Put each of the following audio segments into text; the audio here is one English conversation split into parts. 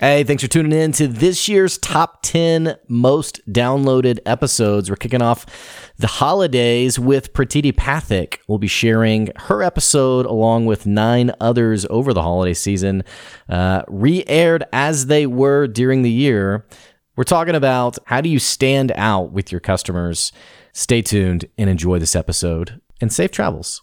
Hey, thanks for tuning in to this year's top 10 most downloaded episodes. We're kicking off the holidays with Pratiti Pathak. We'll be sharing her episode along with nine others over the holiday season, uh, re aired as they were during the year. We're talking about how do you stand out with your customers. Stay tuned and enjoy this episode and safe travels.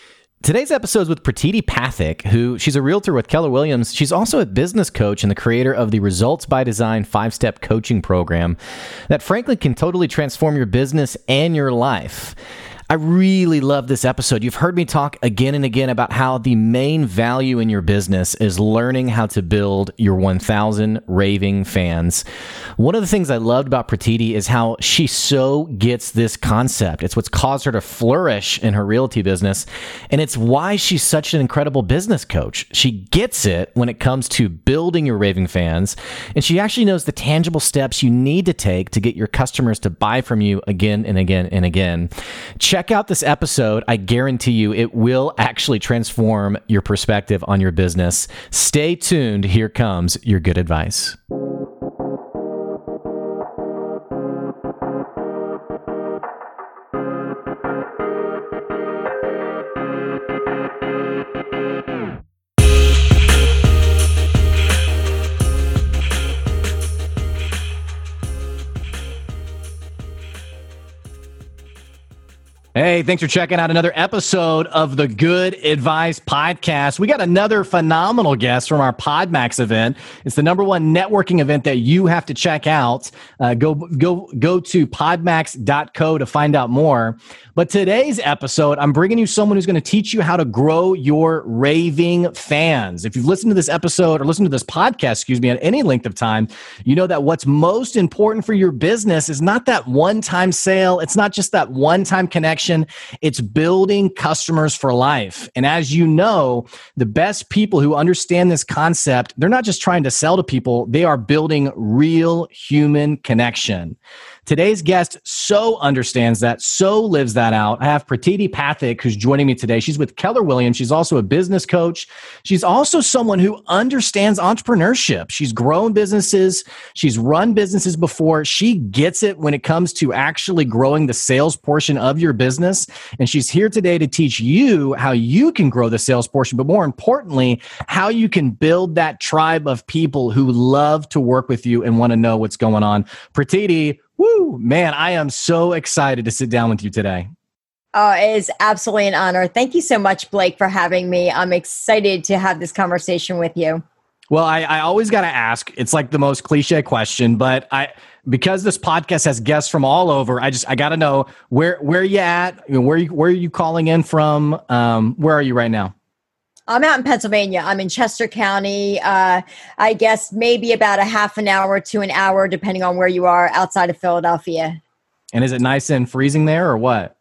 Today's episode is with Pratiti Pathak, who she's a realtor with Keller Williams. She's also a business coach and the creator of the Results by Design five step coaching program that, frankly, can totally transform your business and your life. I really love this episode. You've heard me talk again and again about how the main value in your business is learning how to build your 1,000 raving fans. One of the things I loved about Pratiti is how she so gets this concept. It's what's caused her to flourish in her realty business, and it's why she's such an incredible business coach. She gets it when it comes to building your raving fans, and she actually knows the tangible steps you need to take to get your customers to buy from you again and again and again. Check check out this episode. I guarantee you it will actually transform your perspective on your business. Stay tuned. Here comes your good advice. Hey, thanks for checking out another episode of the Good Advice Podcast. We got another phenomenal guest from our PodMax event. It's the number one networking event that you have to check out. Uh, go go go to podmax.co to find out more. But today's episode, I'm bringing you someone who's going to teach you how to grow your raving fans. If you've listened to this episode or listened to this podcast, excuse me, at any length of time, you know that what's most important for your business is not that one-time sale. It's not just that one-time connection connection. It's building customers for life. And as you know, the best people who understand this concept, they're not just trying to sell to people, they are building real human connection. Today's guest so understands that, so lives that out. I have Pratiti Pathak, who's joining me today. She's with Keller Williams. She's also a business coach. She's also someone who understands entrepreneurship. She's grown businesses, she's run businesses before. She gets it when it comes to actually growing the sales portion of your business. And she's here today to teach you how you can grow the sales portion, but more importantly, how you can build that tribe of people who love to work with you and want to know what's going on. Pratiti, Woo, man, I am so excited to sit down with you today. Oh, it is absolutely an honor. Thank you so much, Blake, for having me. I'm excited to have this conversation with you. Well, I, I always got to ask. It's like the most cliche question, but I because this podcast has guests from all over. I just I got to know where where are you at. Where you, where are you calling in from? Um, where are you right now? I'm out in Pennsylvania. I'm in Chester County. Uh, I guess maybe about a half an hour to an hour, depending on where you are outside of Philadelphia. And is it nice and freezing there, or what?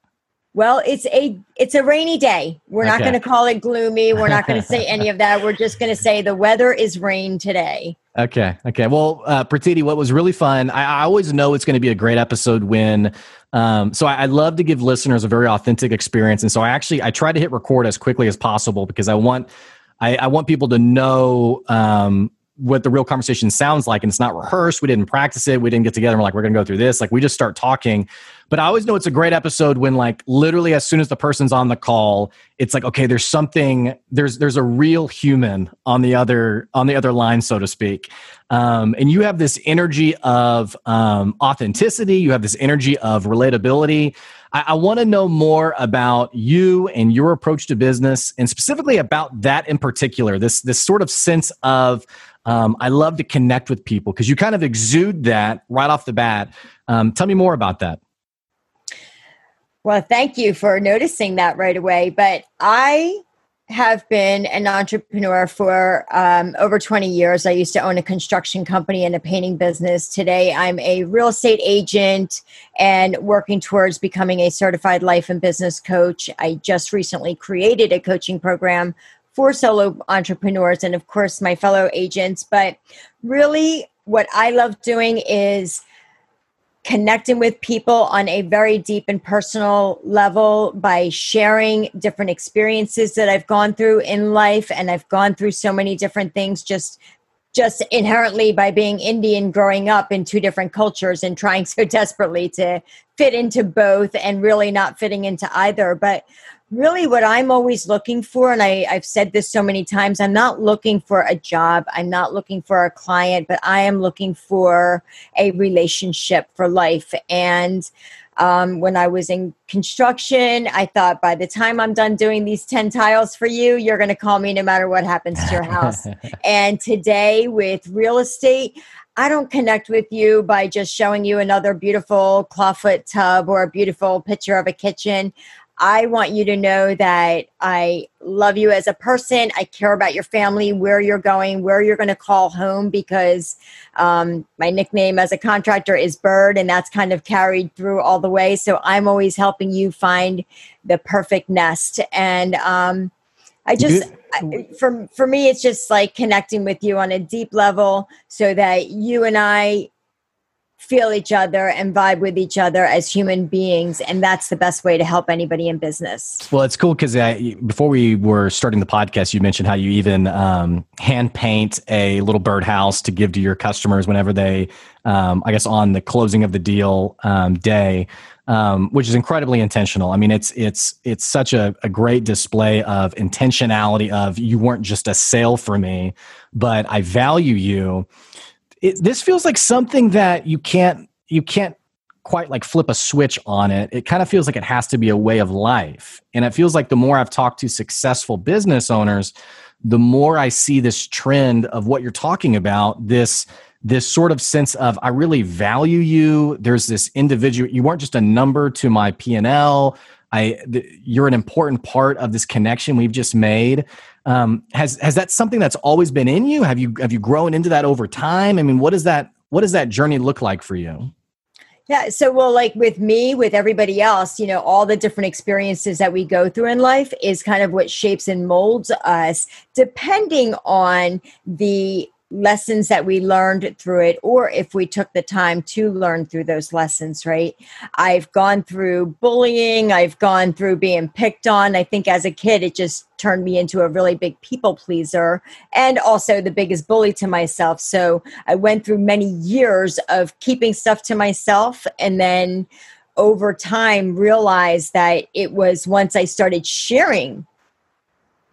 Well, it's a it's a rainy day. We're okay. not going to call it gloomy. We're not going to say any of that. We're just going to say the weather is rain today. Okay. Okay. Well, uh, Pratiti, what was really fun, I, I always know it's going to be a great episode when, um, so I, I love to give listeners a very authentic experience. And so I actually, I try to hit record as quickly as possible because I want, I, I want people to know, um, what the real conversation sounds like and it's not rehearsed we didn't practice it we didn't get together and we're like we're gonna go through this like we just start talking but i always know it's a great episode when like literally as soon as the person's on the call it's like okay there's something there's there's a real human on the other on the other line so to speak um, and you have this energy of um, authenticity you have this energy of relatability I, I want to know more about you and your approach to business, and specifically about that in particular. This this sort of sense of um, I love to connect with people because you kind of exude that right off the bat. Um, tell me more about that. Well, thank you for noticing that right away. But I have been an entrepreneur for um, over 20 years. I used to own a construction company and a painting business. Today, I'm a real estate agent and working towards becoming a certified life and business coach. I just recently created a coaching program for solo entrepreneurs and, of course, my fellow agents. But really, what I love doing is connecting with people on a very deep and personal level by sharing different experiences that I've gone through in life. And I've gone through so many different things just just inherently by being Indian growing up in two different cultures and trying so desperately to fit into both and really not fitting into either. But really what I'm always looking for, and I, I've said this so many times, I'm not looking for a job, I'm not looking for a client, but I am looking for a relationship for life. And um, when I was in construction, I thought by the time I'm done doing these 10 tiles for you, you're going to call me no matter what happens to your house. and today with real estate, I don't connect with you by just showing you another beautiful clawfoot tub or a beautiful picture of a kitchen. I want you to know that I love you as a person. I care about your family, where you're going, where you're going to call home, because um, my nickname as a contractor is Bird, and that's kind of carried through all the way. So I'm always helping you find the perfect nest. And um, I just, I, for, for me, it's just like connecting with you on a deep level so that you and I feel each other and vibe with each other as human beings and that's the best way to help anybody in business well it's cool because before we were starting the podcast you mentioned how you even um, hand paint a little birdhouse to give to your customers whenever they um, i guess on the closing of the deal um, day um, which is incredibly intentional. I mean, it's it's it's such a, a great display of intentionality. Of you weren't just a sale for me, but I value you, it, this feels like something that you can't you can't quite like flip a switch on it. It kind of feels like it has to be a way of life. And it feels like the more I've talked to successful business owners, the more I see this trend of what you're talking about, this this sort of sense of I really value you. There's this individual you weren't just a number to my P&L. I th- you're an important part of this connection we've just made. Um, has has that something that's always been in you? Have you have you grown into that over time? I mean, what does that what does that journey look like for you? Yeah, so well, like with me, with everybody else, you know, all the different experiences that we go through in life is kind of what shapes and molds us, depending on the lessons that we learned through it or if we took the time to learn through those lessons right? I've gone through bullying i've gone through being picked on. I think as a kid it just turned me into a really big people pleaser and also the biggest bully to myself. So i went through many years of keeping stuff to myself and then over time realized that it was once i started sharing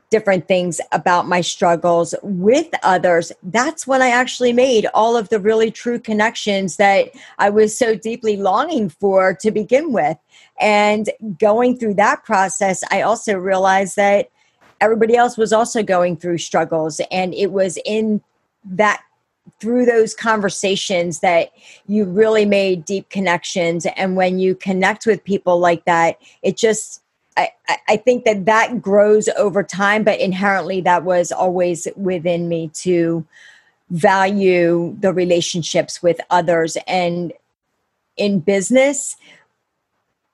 different things about my struggles with others, that's when I actually made all of the really true connections that I was so deeply longing for to begin with. And going through that process, I also realized that everybody else was also going through struggles. And it was in that through those conversations that you really made deep connections and when you connect with people like that it just I, I think that that grows over time, but inherently that was always within me to value the relationships with others. And in business,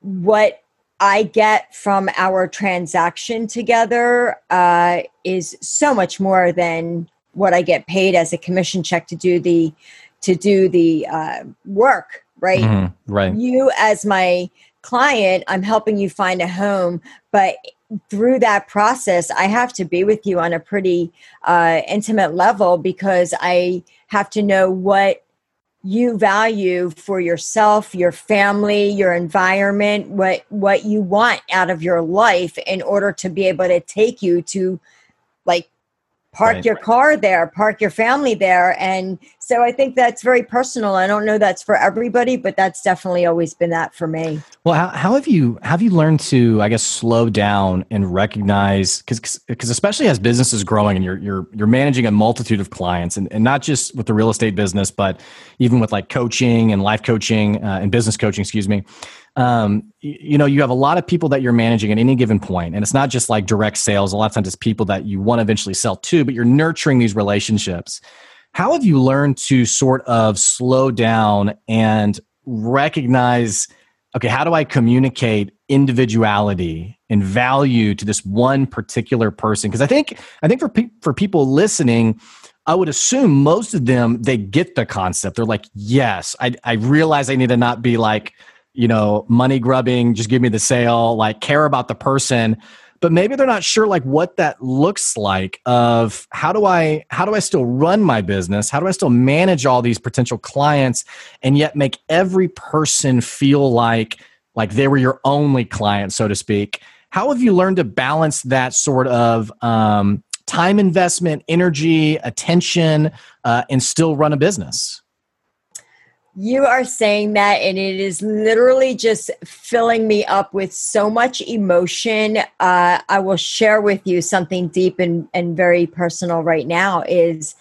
what I get from our transaction together uh, is so much more than what I get paid as a commission check to do the to do the uh, work. Right, mm-hmm, right. You as my client, I'm helping you find a home, but through that process, I have to be with you on a pretty uh, intimate level because I have to know what you value for yourself, your family, your environment, what what you want out of your life in order to be able to take you to like park right. your car there, park your family there. And so I think that's very personal. I don't know that's for everybody, but that's definitely always been that for me. Well, how, how have you have you learned to, I guess, slow down and recognize because because especially as business is growing and you're you're you're managing a multitude of clients and, and not just with the real estate business, but even with like coaching and life coaching uh, and business coaching, excuse me. Um, you know, you have a lot of people that you're managing at any given point, and it's not just like direct sales. A lot of times, it's people that you want to eventually sell to, but you're nurturing these relationships. How have you learned to sort of slow down and recognize? Okay, how do I communicate individuality and value to this one particular person? Because I think I think for pe- for people listening, I would assume most of them they get the concept. They're like, yes, I I realize I need to not be like you know, money grubbing, just give me the sale, like care about the person. But maybe they're not sure like what that looks like of how do I how do I still run my business? How do I still manage all these potential clients and yet make every person feel like like they were your only client, so to speak? How have you learned to balance that sort of um, time investment, energy, attention, uh, and still run a business? You are saying that, and it is literally just filling me up with so much emotion. Uh, I will share with you something deep and, and very personal right now is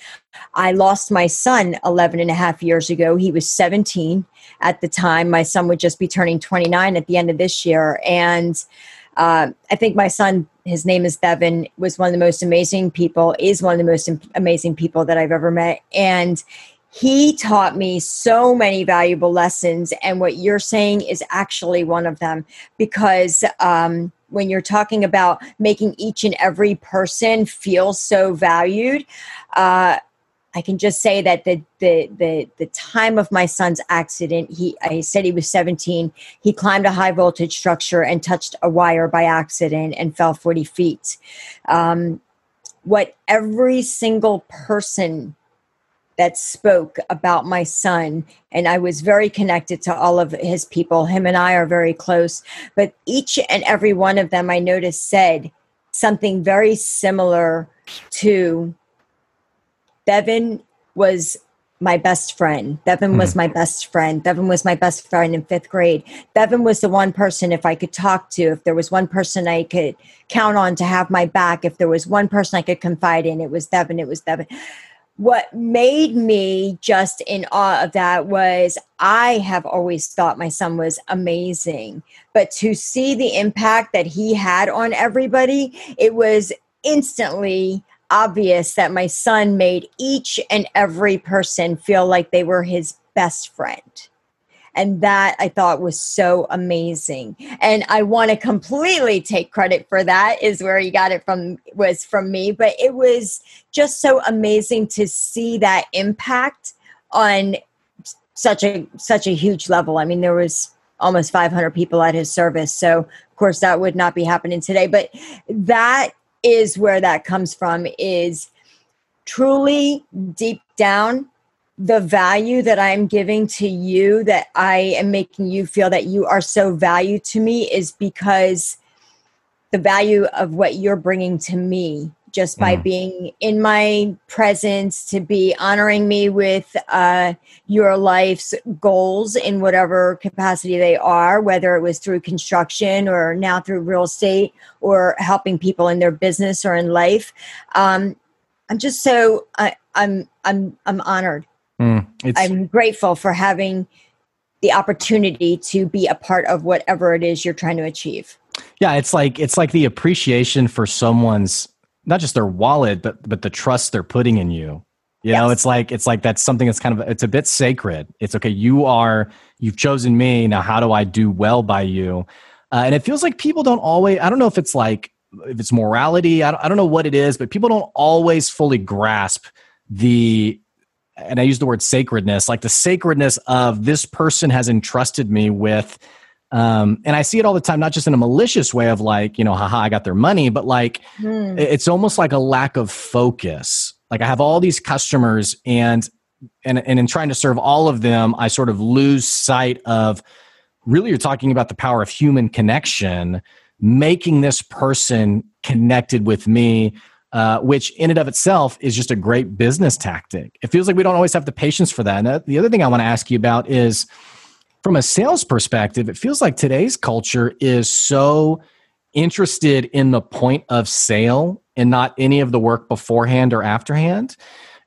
I lost my son 11 and a half years ago. He was 17 at the time. My son would just be turning 29 at the end of this year. And uh, I think my son, his name is Bevan, was one of the most amazing people, is one of the most amazing people that I've ever met. And he taught me so many valuable lessons and what you're saying is actually one of them because um, when you're talking about making each and every person feel so valued uh, I can just say that the, the the the time of my son's accident, he I said he was 17. He climbed a high voltage structure and touched a wire by accident and fell 40 feet. Um, what every single person that spoke about my son and i was very connected to all of his people him and i are very close but each and every one of them i noticed said something very similar to bevan was my best friend. Bevan was hmm. my best friend. Bevan was my best friend in fifth grade. Bevan was the one person, if I could talk to, if there was one person I could count on to have my back, if there was one person I could confide in, it was Bevan. It was Bevan what made me just in awe of that was I have always thought my son was amazing, but to see the impact that he had on everybody, it was instantly obvious that my son made each and every person feel like they were his best friend and that i thought was so amazing. And i want to completely take credit for that is where you got it from was from me. But it was just so amazing to see that impact on such a such a huge level. I mean there was almost 500 people at his service. So of course that would not be happening today. But that is where that comes from is truly deep down the value that I'm giving to you, that I am making you feel that you are so valued to me, is because the value of what you're bringing to me just by mm. being in my presence, to be honoring me with uh, your life's goals in whatever capacity they are, whether it was through construction or now through real estate or helping people in their business or in life. Um, I'm just so I, I'm I'm I'm honored Mm, I'm grateful for having the opportunity to be a part of whatever it is you're trying to achieve. Yeah, it's like it's like the appreciation for someone's not just their wallet, but but the trust they're putting in you. You yes. know, it's like it's like that's something that's kind of it's a bit sacred. It's okay. You are you've chosen me. Now, how do I do well by you? Uh, and it feels like people don't always. I don't know if it's like if it's morality. I don't, I don't know what it is, but people don't always fully grasp the and I use the word sacredness, like the sacredness of this person has entrusted me with. Um, and I see it all the time, not just in a malicious way of like, you know, haha, I got their money, but like mm. it's almost like a lack of focus. Like I have all these customers and and and in trying to serve all of them, I sort of lose sight of really you're talking about the power of human connection, making this person connected with me uh, which in and of itself is just a great business tactic. It feels like we don't always have the patience for that. And the other thing I want to ask you about is from a sales perspective, it feels like today's culture is so interested in the point of sale and not any of the work beforehand or afterhand.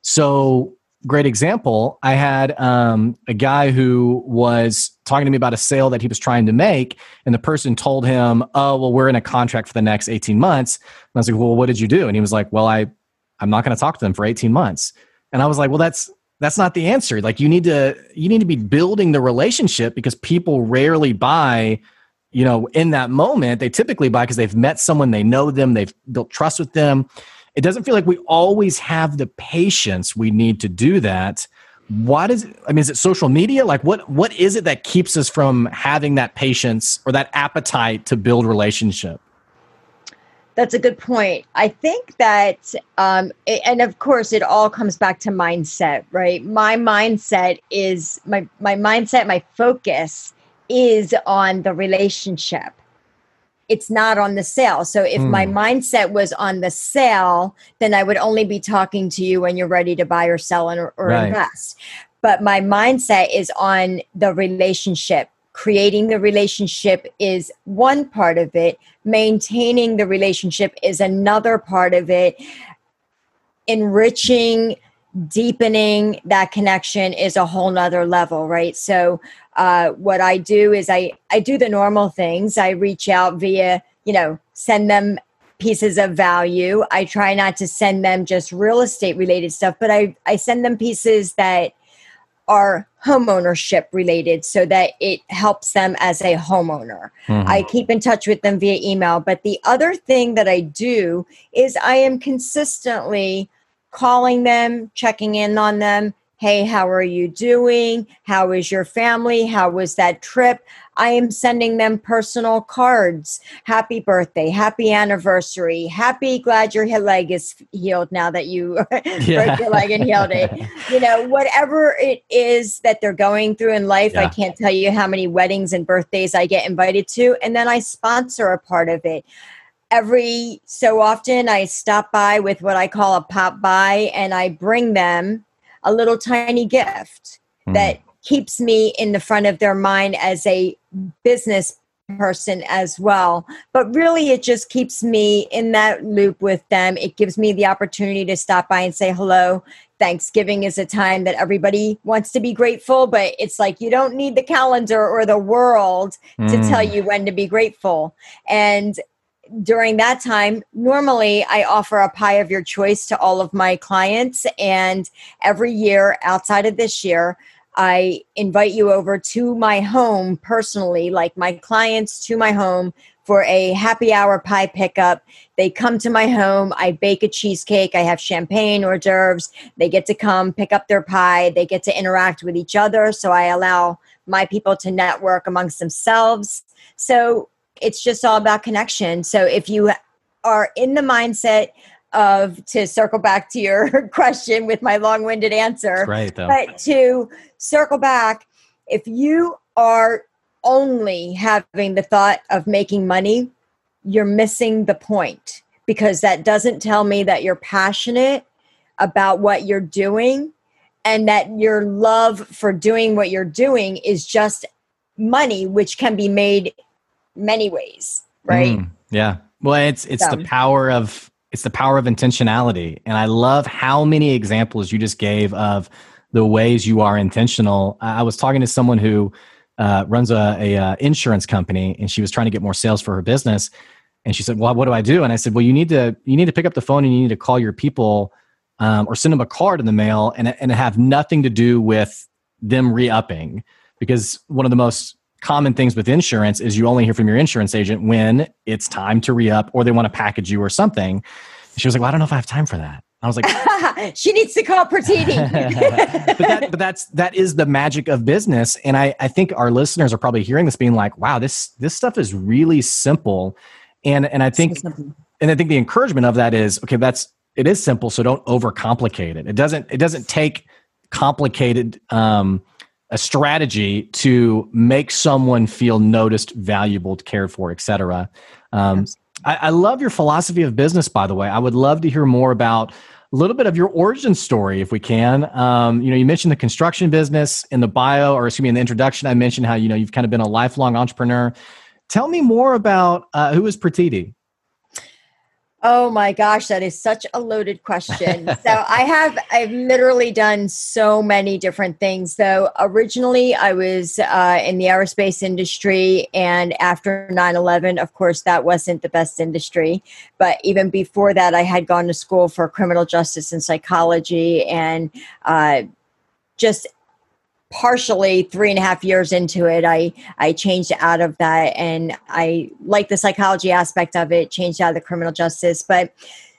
So great example. I had um, a guy who was talking to me about a sale that he was trying to make, and the person told him, "Oh, well, we're in a contract for the next eighteen months." And I was like, "Well, what did you do?" And he was like, "Well, I, I'm not going to talk to them for eighteen months." And I was like, "Well, that's that's not the answer. Like, you need to you need to be building the relationship because people rarely buy." You know, in that moment, they typically buy because they've met someone, they know them, they've built trust with them it doesn't feel like we always have the patience we need to do that. What is i mean is it social media? Like what what is it that keeps us from having that patience or that appetite to build relationship? That's a good point. I think that um, it, and of course it all comes back to mindset right? My mindset is my my mindset my focus is on the relationship it's not on the sale. So if mm. my hmm. mindset was on the sale, then I would only be talking to you when you're ready to buy or sell or, or right. invest. But my mindset is on the relationship. Creating the relationship is one part of it. Maintaining the relationship is another part of it. Enriching, deepening that connection is a whole nother level, right? So uh, what I do is I I do the normal things. I reach out via you know send them pieces of value. I try not to send them just real estate related stuff, but I I send them pieces that are homeownership related so that it helps them as a homeowner. Mm-hmm. I keep in touch with them via email. But the other thing that I do is I am consistently calling them, checking in on them, Hey, how are you doing? How is your family? How was that trip? I am sending them personal cards. Happy birthday, happy anniversary, happy glad your leg is healed now that you yeah. broke your leg and healed it. You know, whatever it is that they're going through in life, yeah. I can't tell you how many weddings and birthdays I get invited to, and then I sponsor a part of it every so often I stop by with what I call a pop by and I bring them a little tiny gift mm. that keeps me in the front of their mind as a business person as well. But really, it just keeps me in that loop with them. It gives me the opportunity to stop by and say hello. Thanksgiving is a time that everybody wants to be grateful, but it's like you don't need the calendar or the world mm. to tell you when to be grateful. And during that time, normally I offer a pie of your choice to all of my clients. And every year outside of this year, I invite you over to my home personally, like my clients to my home for a happy hour pie pickup. They come to my home. I bake a cheesecake. I have champagne, hors d'oeuvres. They get to come pick up their pie. They get to interact with each other. So I allow my people to network amongst themselves. So it's just all about connection. So if you are in the mindset of to circle back to your question with my long-winded answer, right, but to circle back, if you are only having the thought of making money, you're missing the point because that doesn't tell me that you're passionate about what you're doing and that your love for doing what you're doing is just money which can be made many ways, right? Mm, yeah. Well, it's it's so. the power of it's the power of intentionality, and I love how many examples you just gave of the ways you are intentional. I was talking to someone who uh, runs a, a uh, insurance company, and she was trying to get more sales for her business. And she said, "Well, what do I do?" And I said, "Well, you need to you need to pick up the phone and you need to call your people, um, or send them a card in the mail, and and have nothing to do with them re-upping, because one of the most common things with insurance is you only hear from your insurance agent when it's time to re-up or they want to package you or something. She was like, well, I don't know if I have time for that. I was like, she needs to call Pratiti. but, that, but that's that is the magic of business, and I I think our listeners are probably hearing this, being like, wow, this this stuff is really simple, and and I think and I think the encouragement of that is okay. That's it is simple, so don't overcomplicate it. It doesn't it doesn't take complicated um, a strategy to make someone feel noticed, valuable, cared for, etc. Um, I, I, love your philosophy of business, by the way. I would love to hear more about a little bit of your origin story, if we can. Um, you know, you mentioned the construction business in the bio, or excuse me, in the introduction. I mentioned how you know you've kind of been a lifelong entrepreneur. Tell me more about uh, who is Pratiti. Oh my gosh, that is such a loaded question. so I have I've literally done so many different things. Though originally I was uh, in the aerospace industry, and after 9-11, of course, that wasn't the best industry. But even before that, I had gone to school for criminal justice and psychology, and uh, just partially three and a half years into it i i changed out of that. And i like the psychology aspect of it changed out of the criminal justice. But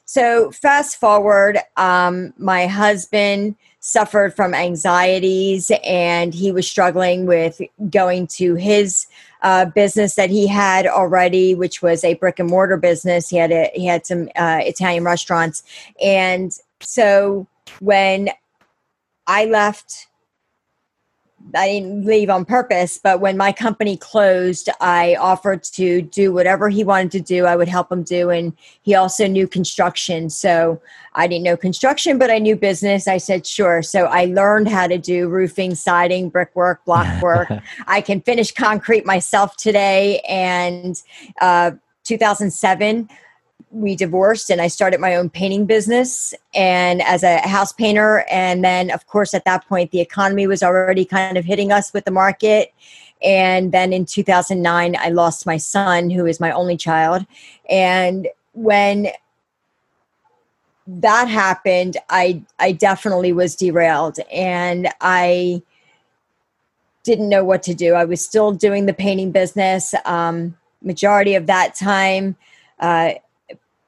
so fast forward um, my husband suffered from anxieties and he was struggling with going to his uh, business that he had already which was a brick and mortar business. He had a, he had some uh, italian restaurants. And so when i left I didn't leave on purpose, but when my company closed, I offered to do whatever he wanted to do. I would help him do. And he also knew construction. So I didn't know construction, but I knew business. I said, sure. So I learned how to do roofing, siding, brickwork, block work. I can finish concrete myself today. And uh, 2007, we divorced and I started my own painting business and as a house painter. And then, of course, at that point, the economy was already kind of hitting us with the market. And then in 2009, I lost my son, who is my only child. And when that happened, I I definitely was derailed, and I didn't know what to do. I was still doing the painting business. Um, majority of that time, uh,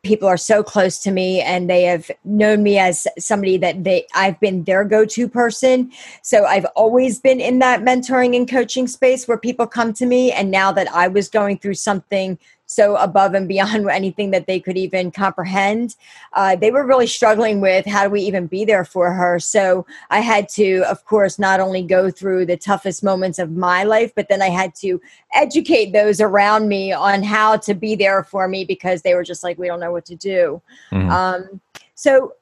people are so close to me and they have known me as somebody that they I've been their go-to person. So I've always been in that mentoring and coaching space where people come to me and now that I was going through something so above and beyond anything that they could even comprehend. Uh, they were really struggling with how do we even be there for her. So I had to, of course, not only go through the toughest moments of my life, but then I had to educate those around me on how to be there for me because they were just like, we don't know what to do. Mm-hmm. Um, so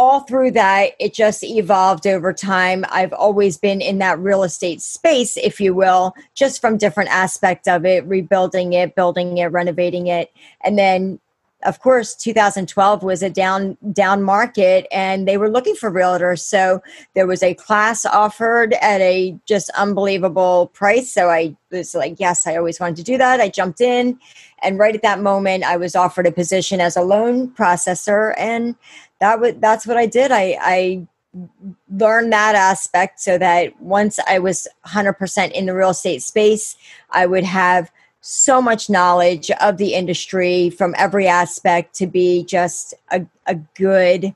all through that, it just evolved over time. I've always been in that real estate space, if you will, just from different aspects of it, rebuilding it, building it, renovating it. And then of course 2012 was a down down market and they were looking for realtors so there was a class offered at a just unbelievable price so i was like yes i always wanted to do that i jumped in and right at that moment i was offered a position as a loan processor and that would that's what I did. I I learned that aspect so that once I was 100% in the real estate space, I would have so much knowledge of the industry from every aspect to be just a, a good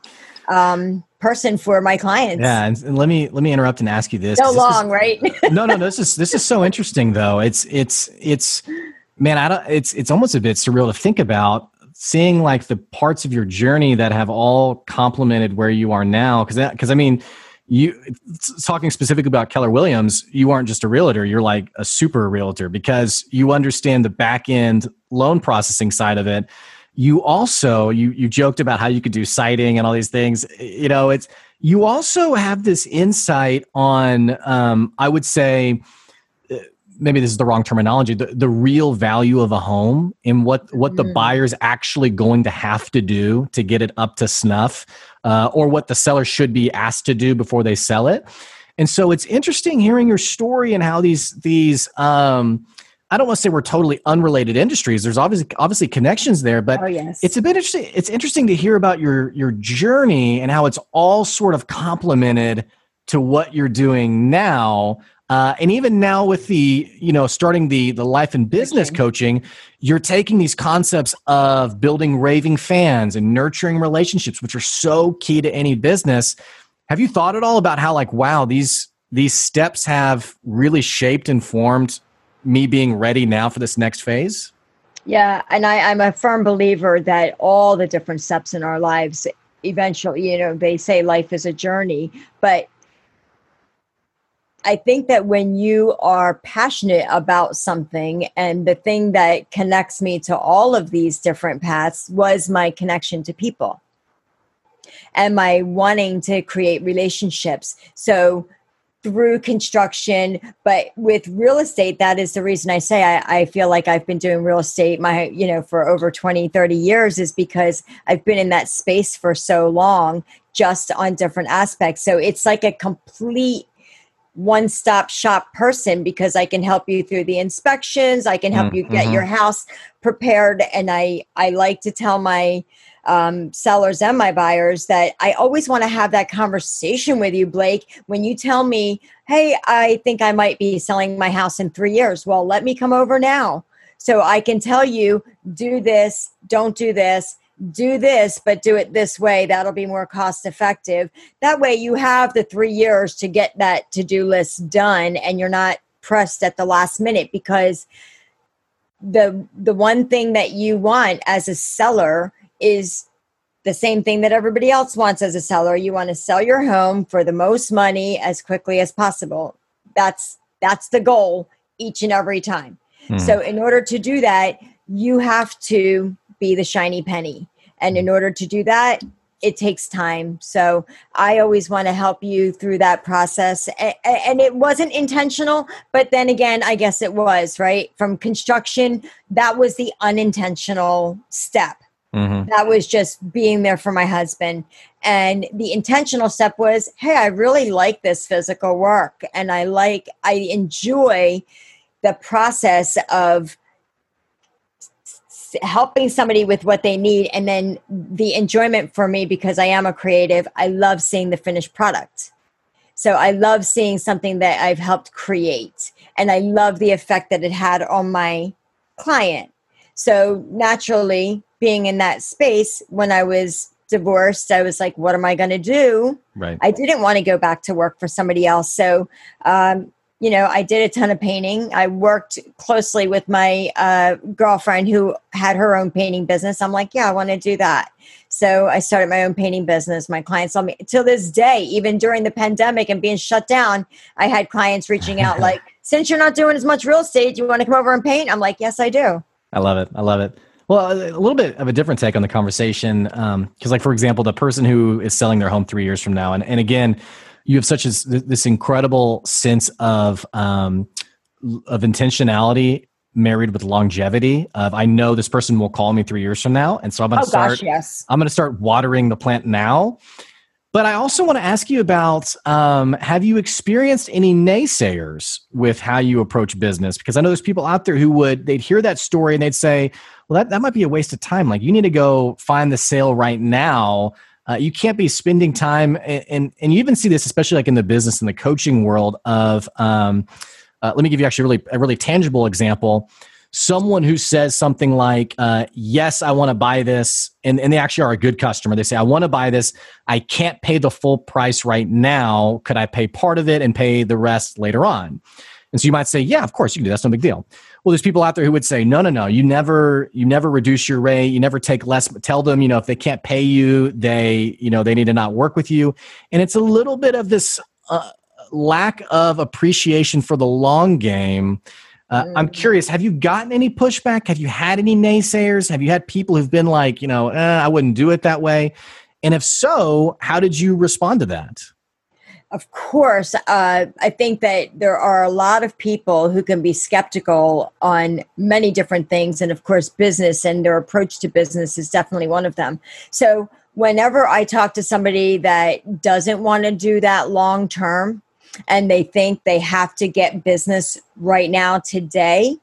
um, person for my clients. Yeah, and, let me let me interrupt and ask you this. So long, is, right? no, no, this is this is so interesting though. It's it's it's man, I don't. It's it's almost a bit surreal to think about seeing like the parts of your journey that have all complemented where you are now because because i mean you talking specifically about keller williams you aren't just a realtor you're like a super realtor because you understand the back end loan processing side of it. You also you you joked about how you could do siding and all these things you know it's you also have this insight on um, i would say maybe this is the wrong terminology the, the real value of a home and what what the mm. buyer's actually going to have to do to get it up to snuff uh, or what the seller should be asked to do before they sell it and so it's interesting hearing your story and how these these um, I don't want to say we're totally unrelated industries. There's obviously obviously connections there, but oh, yes. it's a bit interesting. It's interesting to hear about your your journey and how it's all sort of complemented to what you're doing now. Uh, and even now with the you know starting the the life and business coaching. you're taking these concepts of building raving fans and nurturing relationships which are so key to any business. Have you thought at all about how like wow these these steps have really shaped and formed me being ready now for this next phase? Yeah and I, i'm a firm believer that all the different steps in our lives eventually you know they say life is a journey but I think that when you are passionate about something, and the thing that connects me to all of these different paths was my connection to people and my wanting to create relationships. So, through construction but with real estate that is the reason i say I, I, feel like i've been doing real estate my you know for over 20 30 years is because i've been in that space for so long just on different aspects so it's like a complete one stop shop person because I can help you through the inspections. I can help mm, you get mm-hmm. your house prepared. And I, I like to tell my um, sellers and my buyers that I always want to have that conversation with you, Blake. When you tell me, hey, I think I might be selling my house in three years, well, let me come over now. So I can tell you, do this, don't do this do this, but do it this way. That'll be more cost effective. That way, you have the three years to get that to do list done and you're not pressed at the last minute because the the one thing that you want as a seller is the same thing that everybody else wants as a seller you want to sell your home for the most money as quickly as possible that's that's the goal each and every time hmm. so in order to do that you have to be the shiny penny. And in order to do that, it takes time. So I always want to help you through that process. And it wasn't intentional, but then again, I guess it was, right? From construction, that was the unintentional step. Mm-hmm. That was just being there for my husband. And the intentional step was, hey, I really like this physical work. And I like, I enjoy the process of helping somebody with what they need and then the enjoyment for me because i am a creative i love seeing the finished product. So i love seeing something that i've helped create and i love the effect that it had on my client. So naturally being in that space when i was divorced i was like what am i going to do? Right. I didn't want to go back to work for somebody else. So um, you know, I did a ton of painting. I worked closely with my uh, girlfriend who had her own painting business. I'm like, yeah, I want to do that. So I started my own painting business. My clients saw me till this day, even during the pandemic and being shut down, I had clients reaching out like, since you're not doing as much real estate, you want to come over and paint? I'm like, yes, I do. I love it. I love it. Well, a little bit of a different take on the conversation, because, um, like for example, the person who is selling their home three years from now, and, and again, you have such a, this incredible sense of um, of intentionality married with longevity of i know this person will call me three years from now and so i'm going to oh, start gosh, yes. i'm going to start watering the plant now. But i also want to ask you about um, have you experienced any naysayers with how you approach business? Because i know there's people out there who would they'd hear that story and they'd say well that, that might be a waste of time. Like you need to go find the sale right now uh, you can't be spending time, and, and, and you even see this, especially like in the business and the coaching world. Of um, uh, let me give you actually really a really tangible example. Someone who says something like, uh, "Yes, I want to buy this," and, and they actually are a good customer. They say, "I want to buy this. I can't pay the full price right now. Could I pay part of it and pay the rest later on?" And so you might say, "Yeah, of course you can do. That's no big deal." Well there's people out there who would say no no no you never you never reduce your rate. You never take less tell them you know if they can't pay you they you know they need to not work with you. And it's a little bit of this uh, lack of appreciation for the long game. Uh, i'm mm. curious have you gotten any pushback? Have you had any naysayers? Have you had people who've been like you know eh, i wouldn't do it that way? And if so how did you respond to that of course, uh, I think that there are a lot of people who can be skeptical on many different things. And of course, business and their approach to business is definitely one of them. So, whenever I talk to somebody that doesn't want to do that long term and they think they have to get business right now today,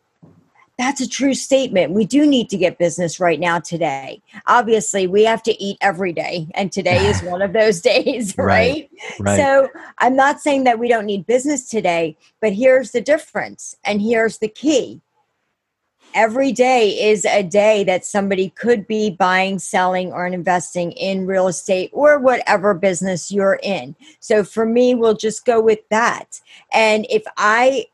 that's a true statement. We do need to get business right now today. Obviously, we have to eat every day, and today is one of those days, right? right? right? So, I'm not saying that we don't need business today, but here's the difference, and here's the key. Every day is a day that somebody could be buying, selling, or investing in real estate or whatever business you're in. So, for me, we'll just go with that. And if I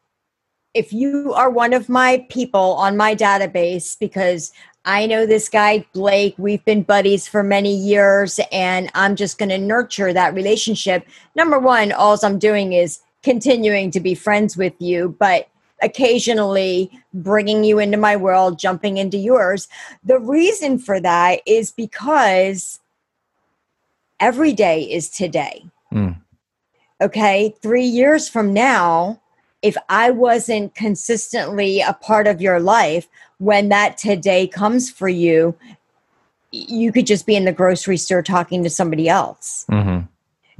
if you are one of my people on my database, because I know this guy, Blake, we've been buddies for many years, and I'm just going to nurture that relationship. Number one, all I'm doing is continuing to be friends with you, but occasionally bringing you into my world, jumping into yours. The reason for that is because every day is today. Mm Okay. Three years from now, if I wasn't consistently a part of your life, when that today comes for you, you could just be in the grocery store talking to somebody else. Mm-hmm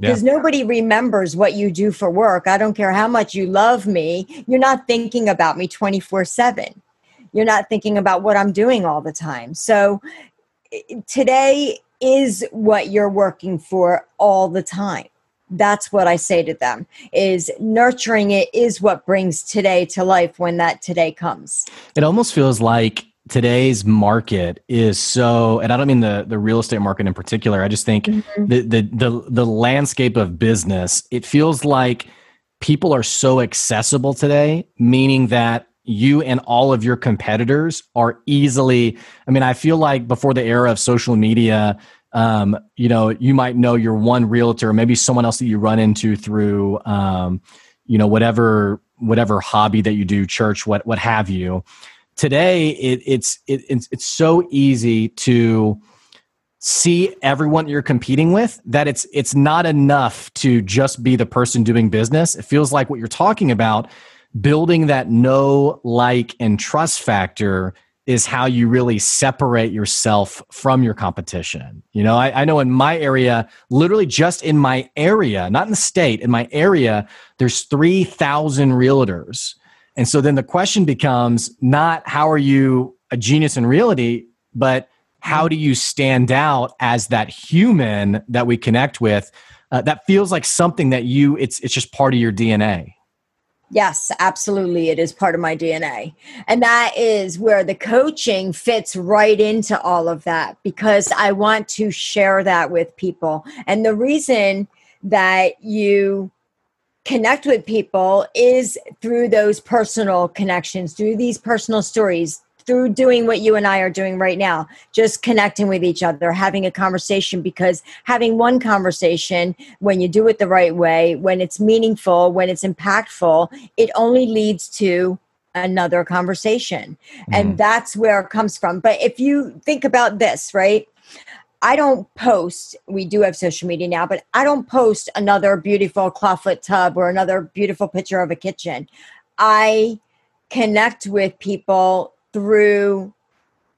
because yeah. nobody remembers what you do for work. I don't care how much you love me, you're not thinking about me 24 7. You're not thinking about what I'm doing all the time. So today is what you're working for all the time. That's what I say to them is nurturing it is what brings today to life when that today comes. It almost feels like today's market is so and i don't mean the the real estate market in particular i just think mm-hmm. the, the the the landscape of business it feels like people are so accessible today meaning that you and all of your competitors are easily i mean i feel like before the era of social media um, you know you might know your one realtor maybe someone else that you run into through um, you know whatever whatever hobby that you do church what what have you. Today it, it's it, it's it's so easy to see everyone you're competing with that it's it's not enough to just be the person doing business. It feels like what you're talking about building that know like and trust factor is how you really separate yourself from your competition you know I, I know in my area literally just in my area not in the state in my area there's 3000 realtors and so then the question becomes not how are you a genius in reality, but how do you stand out as that human that we connect with uh, that feels like something that you it's it's just part of your DNA. Yes, absolutely. It is part of my DNA. And that is where the coaching fits right into all of that because I want to share that with people. And the reason that you connect with people is through those personal connections, through these personal stories, through doing what you and I are doing right now, just connecting with each other, having a conversation. Because having one conversation, when you do it the right way, when it's meaningful, when it's impactful, it only leads to another conversation. Mm. And that's where it comes from. But if you think about this, right? I don't post, we do have social media now, but I don't post another beautiful clawfoot tub or another beautiful picture of a kitchen. I connect with people through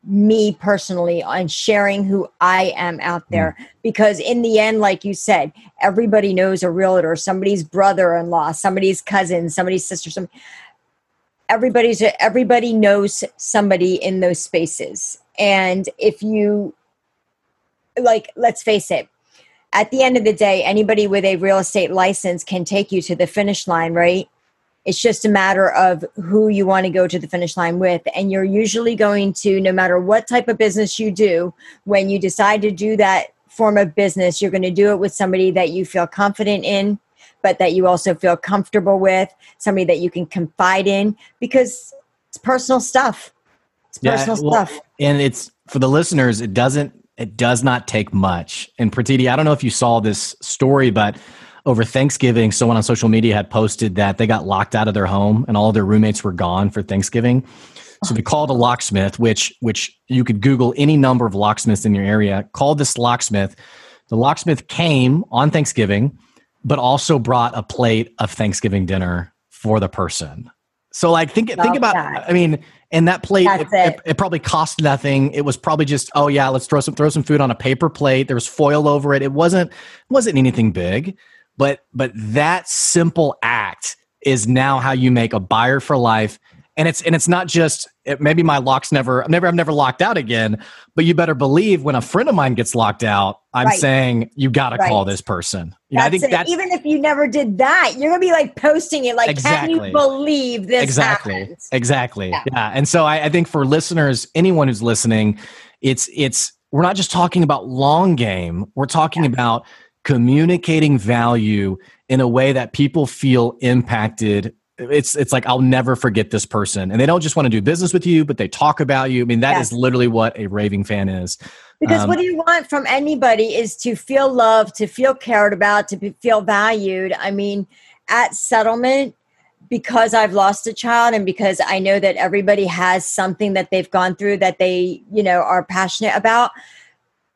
me personally and sharing who I am out hmm. there. Mm. Because in the end, like you said, everybody knows a realtor, somebody's brother in law, somebody's cousin, somebody's sister, some everybody's everybody knows somebody in those spaces. And if you like let's face it at the end of the day anybody with a real estate license can take you to the finish line right it's just a matter of who you want to go to the finish line with and you're usually going to no matter what type of business you do when you decide to do that form of business you're going to do it with somebody that you feel confident in but that you also feel comfortable with somebody that you can confide in because it's personal stuff it's personal yeah, well, stuff and it's for the listeners it doesn't it does not take much. And Pratiti, I don't know if you saw this story, but over Thanksgiving, someone on social media had posted that they got locked out of their home and all their roommates were gone for Thanksgiving. So they called a locksmith, which which you could Google any number of locksmiths in your area. Called this locksmith. The locksmith came on Thanksgiving, but also brought a plate of Thanksgiving dinner for the person. So like think Love think about that. I mean and that plate it, it. It, probably cost nothing it was probably just oh yeah let's throw some throw some food on a paper plate there was foil over it it wasn't wasn't anything big but but that simple act is now how you make a buyer for life and it's and it's not just it, maybe my locks never never I'm never locked out again but you better believe when a friend of mine gets locked out I'm right. saying you got to right. call this person know, I think that even if you never did that you're gonna be like posting it like exactly. can you believe this exactly exactly yeah. yeah. and so I, I think for listeners anyone who's listening it's it's we're not just talking about long game we're talking yeah. about communicating value in a way that people feel impacted it's it's like I'll never forget this person, and they don't just want to do business with you, but they talk about you. I mean, that yes. is literally what a raving fan is. Because um, what do you want from anybody is to feel loved, to feel cared about, to be, feel valued. I mean, at settlement, because I've lost a child, and because I know that everybody has something that they've gone through that they, you know, are passionate about.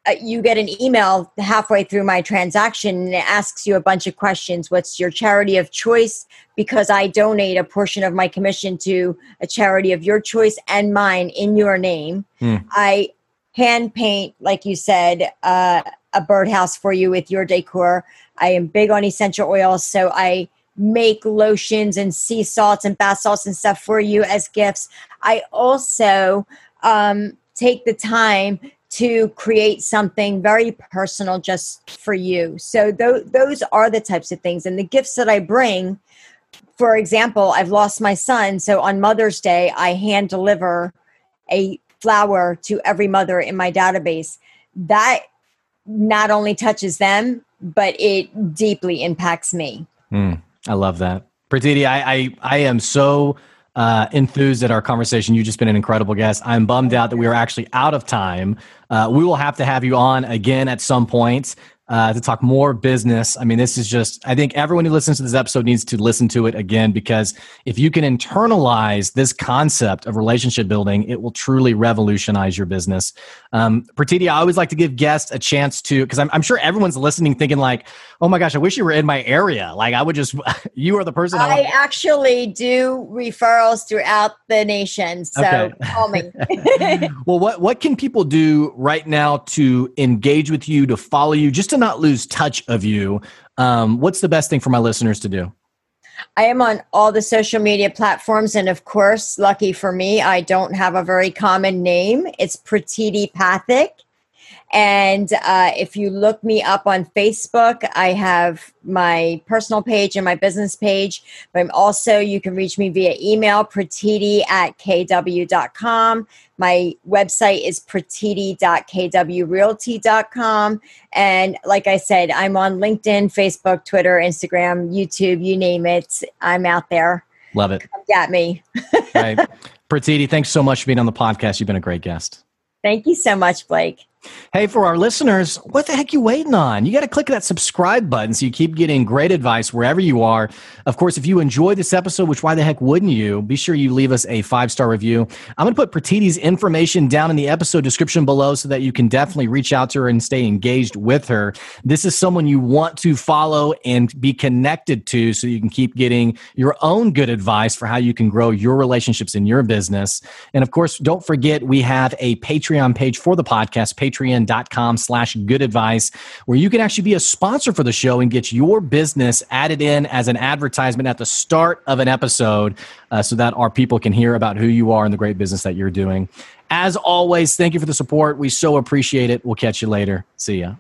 Uh, you get an email halfway through my transaction and it asks you a bunch of questions. What's your charity of choice? Because I donate a portion of my commission to a charity of your choice and mine in your name. Hmm. I hand paint, like you said, uh, a birdhouse for you with your decor. I am big on essential oils, so I make lotions and sea salts and bath salts and stuff for you as gifts. I also um, take the time to create something very personal just for you. So th- those are the types of things. And the gifts that I bring, for example, I've lost my son. So on Mother's Day, I hand deliver a flower to every mother in my database. That not only touches them, but it deeply impacts me. Mm, I love that. Pratiti, I, I, I am so uh, enthused at our conversation. You've just been an incredible guest. I'm bummed out that we are actually out of time. Uh, we will have to have you on again at some point uh, to talk more business. I mean, this is just, I think everyone who listens to this episode needs to listen to it again because if you can internalize this concept of relationship building, it will truly revolutionize your business. Um, Pratiti, I always like to give guests a chance to, because I'm, I'm, sure everyone's listening thinking, like, oh my gosh, I wish you were in my area. Like, I would just, you are the person. I, I actually do referrals throughout the nation. So okay. call me. well, what, what can people do right now to engage with you, to follow you, just to not lose touch of you, um, what's the best thing for my listeners to do? I am on all the social media platforms. And of course, lucky for me, I don't have a very common name. It's Pratiti Pathak. And uh, if you look me up on Facebook, I have my personal page and my business page. But I'm also, you can reach me via email, pratiti at kw.com. My website is pratiti.kwrealty.com. And like I said, I'm on LinkedIn, Facebook, Twitter, Instagram, YouTube, you name it. I'm out there. Love it. Come at me. right. Pratiti, thanks so much for being on the podcast. You've been a great guest. Thank you so much, Blake. Hey, for our listeners, what the heck you waiting on? You got to click that subscribe button so you keep getting great advice wherever you are. Of course, if you enjoy this episode, which why the heck wouldn't you? Be sure you leave us a five star review. I'm going to put Pratiti's information down in the episode description below so that you can definitely reach out to her and stay engaged with her. This is someone you want to follow and be connected to so you can keep getting your own good advice for how you can grow your relationships in your business. And of course, don't forget we have a Patreon page for the podcast, Patreon patreon.com slash good advice, where you can actually be a sponsor for the show and get your business added in as an advertisement at the start of an episode uh, so that our people can hear about who you are and the great business that you're doing. As always, thank you for the support. We so appreciate it. We'll catch you later. See ya.